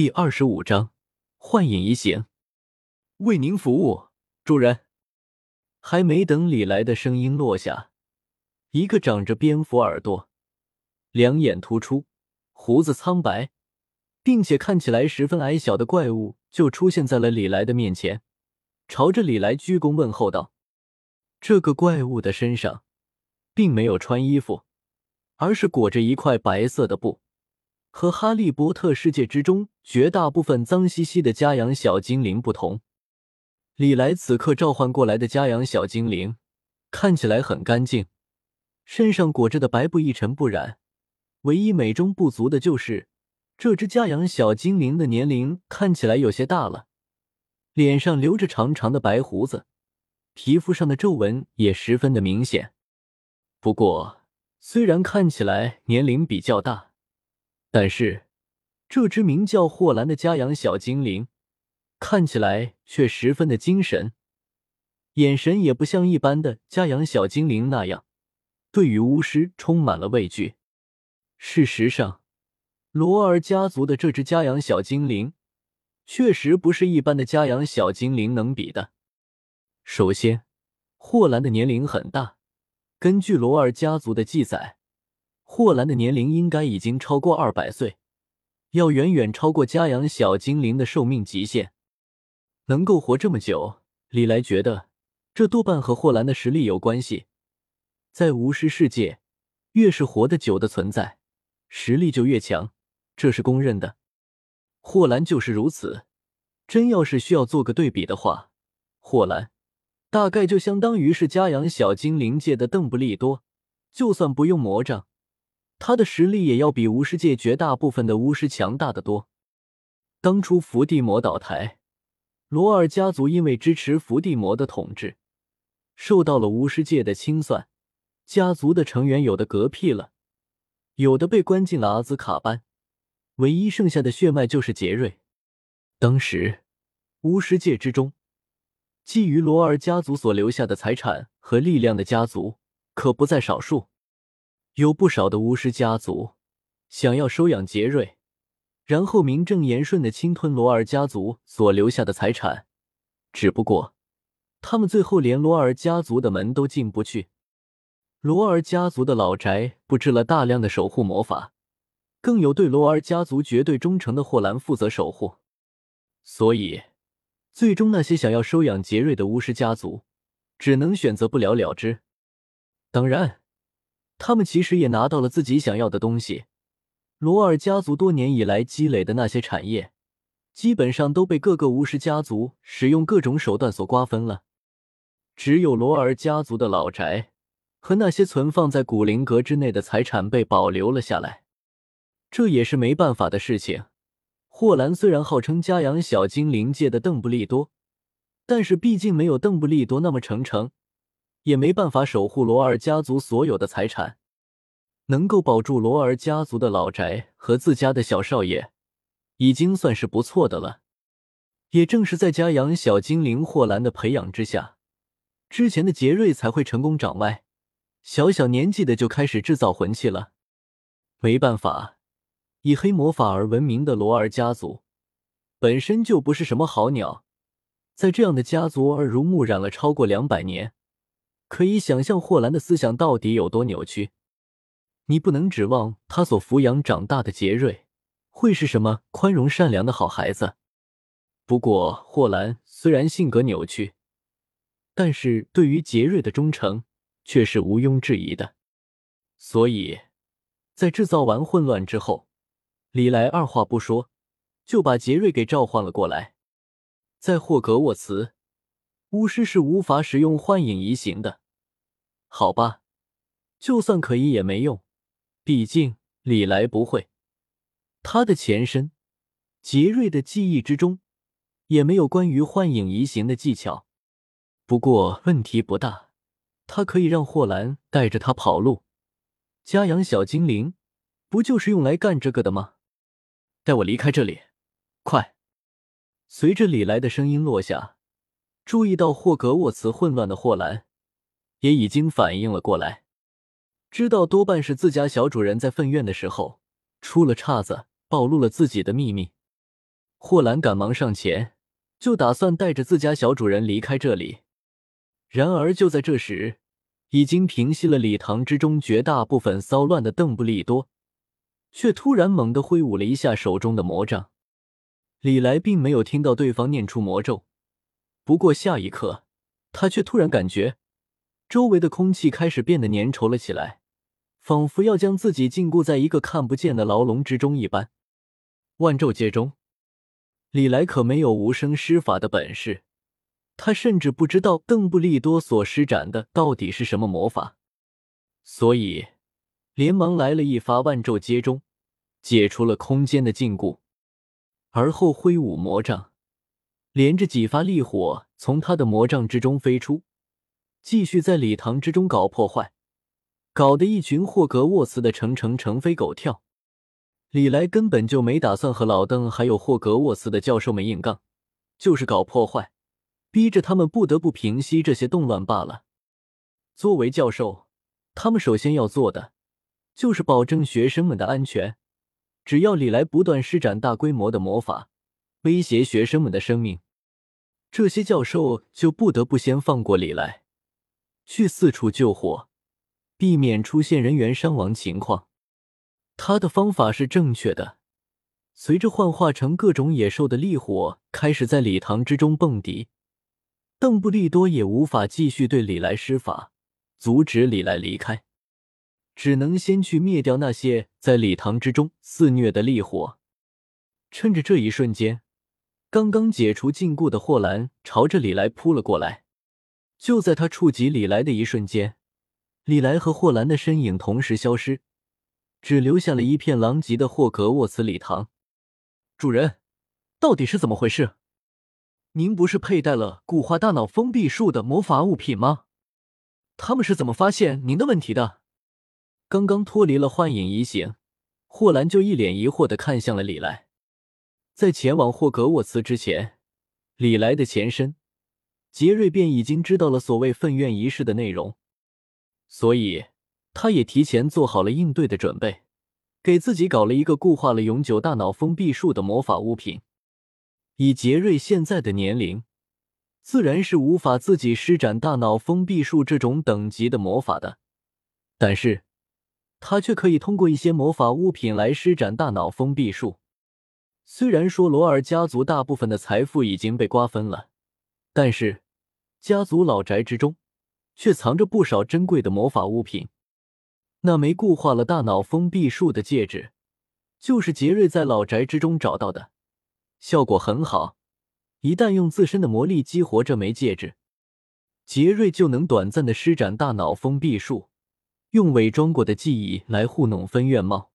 第二十五章幻影移形，为您服务，主人。还没等李来的声音落下，一个长着蝙蝠耳朵、两眼突出、胡子苍白，并且看起来十分矮小的怪物就出现在了李来的面前，朝着李来鞠躬问候道：“这个怪物的身上并没有穿衣服，而是裹着一块白色的布。”和哈利波特世界之中绝大部分脏兮兮的家养小精灵不同，李来此刻召唤过来的家养小精灵看起来很干净，身上裹着的白布一尘不染。唯一美中不足的就是这只家养小精灵的年龄看起来有些大了，脸上留着长长的白胡子，皮肤上的皱纹也十分的明显。不过，虽然看起来年龄比较大，但是，这只名叫霍兰的家养小精灵，看起来却十分的精神，眼神也不像一般的家养小精灵那样，对于巫师充满了畏惧。事实上，罗尔家族的这只家养小精灵，确实不是一般的家养小精灵能比的。首先，霍兰的年龄很大，根据罗尔家族的记载。霍兰的年龄应该已经超过二百岁，要远远超过家养小精灵的寿命极限。能够活这么久，李来觉得这多半和霍兰的实力有关系。在巫师世界，越是活得久的存在，实力就越强，这是公认的。霍兰就是如此。真要是需要做个对比的话，霍兰大概就相当于是家养小精灵界的邓布利多，就算不用魔杖。他的实力也要比巫师界绝大部分的巫师强大的多。当初伏地魔倒台，罗尔家族因为支持伏地魔的统治，受到了巫师界的清算。家族的成员有的嗝屁了，有的被关进了阿兹卡班，唯一剩下的血脉就是杰瑞。当时，巫师界之中，觊觎罗尔家族所留下的财产和力量的家族可不在少数。有不少的巫师家族想要收养杰瑞，然后名正言顺的侵吞罗尔家族所留下的财产。只不过，他们最后连罗尔家族的门都进不去。罗尔家族的老宅布置了大量的守护魔法，更有对罗尔家族绝对忠诚的霍兰负责守护。所以，最终那些想要收养杰瑞的巫师家族，只能选择不了了之。当然。他们其实也拿到了自己想要的东西。罗尔家族多年以来积累的那些产业，基本上都被各个巫师家族使用各种手段所瓜分了。只有罗尔家族的老宅和那些存放在古灵阁之内的财产被保留了下来。这也是没办法的事情。霍兰虽然号称家养小精灵界的邓布利多，但是毕竟没有邓布利多那么诚诚。也没办法守护罗尔家族所有的财产，能够保住罗尔家族的老宅和自家的小少爷，已经算是不错的了。也正是在家养小精灵霍兰的培养之下，之前的杰瑞才会成功长歪，小小年纪的就开始制造魂器了。没办法，以黑魔法而闻名的罗尔家族，本身就不是什么好鸟，在这样的家族耳濡目染了超过两百年。可以想象霍兰的思想到底有多扭曲。你不能指望他所抚养长大的杰瑞会是什么宽容善良的好孩子。不过，霍兰虽然性格扭曲，但是对于杰瑞的忠诚却是毋庸置疑的。所以，在制造完混乱之后，李莱二话不说就把杰瑞给召唤了过来。在霍格沃茨。巫师是无法使用幻影移形的，好吧，就算可以也没用，毕竟李来不会。他的前身杰瑞的记忆之中也没有关于幻影移形的技巧。不过问题不大，他可以让霍兰带着他跑路。家养小精灵不就是用来干这个的吗？带我离开这里，快！随着李来的声音落下。注意到霍格沃茨混乱的霍兰，也已经反应了过来，知道多半是自家小主人在愤怨的时候出了岔子，暴露了自己的秘密。霍兰赶忙上前，就打算带着自家小主人离开这里。然而就在这时，已经平息了礼堂之中绝大部分骚乱的邓布利多，却突然猛地挥舞了一下手中的魔杖。李来并没有听到对方念出魔咒，不过下一刻，他却突然感觉周围的空气开始变得粘稠了起来，仿佛要将自己禁锢在一个看不见的牢笼之中一般。万咒皆中，李来可没有无声施法的本事。他甚至不知道邓布利多所施展的到底是什么魔法，所以连忙来了一发万咒皆中，解除了空间的禁锢，而后挥舞魔杖，连着几发烈火从他的魔杖之中飞出，继续在礼堂之中搞破坏，搞得一群霍格沃茨的成成成飞狗跳。李来根本就没打算和老邓还有霍格沃茨的教授们硬杠，就是搞破坏。逼着他们不得不平息这些动乱罢了。作为教授，他们首先要做的就是保证学生们的安全。只要李来不断施展大规模的魔法，威胁学生们的生命，这些教授就不得不先放过李来，去四处救火，避免出现人员伤亡情况。他的方法是正确的。随着幻化成各种野兽的烈火开始在礼堂之中蹦迪。邓布利多也无法继续对李来施法，阻止李来离开，只能先去灭掉那些在礼堂之中肆虐的烈火。趁着这一瞬间，刚刚解除禁锢的霍兰朝着李来扑了过来。就在他触及李来的一瞬间，李来和霍兰的身影同时消失，只留下了一片狼藉的霍格沃茨礼堂。主人，到底是怎么回事？您不是佩戴了固化大脑封闭术的魔法物品吗？他们是怎么发现您的问题的？刚刚脱离了幻影移形，霍兰就一脸疑惑的看向了李来。在前往霍格沃茨之前，李来的前身杰瑞便已经知道了所谓愤怨仪式的内容，所以他也提前做好了应对的准备，给自己搞了一个固化了永久大脑封闭术的魔法物品。以杰瑞现在的年龄，自然是无法自己施展大脑封闭术这种等级的魔法的。但是，他却可以通过一些魔法物品来施展大脑封闭术。虽然说罗尔家族大部分的财富已经被瓜分了，但是家族老宅之中却藏着不少珍贵的魔法物品。那枚固化了大脑封闭术的戒指，就是杰瑞在老宅之中找到的。效果很好，一旦用自身的魔力激活这枚戒指，杰瑞就能短暂的施展大脑封闭术，用伪装过的记忆来糊弄分院帽。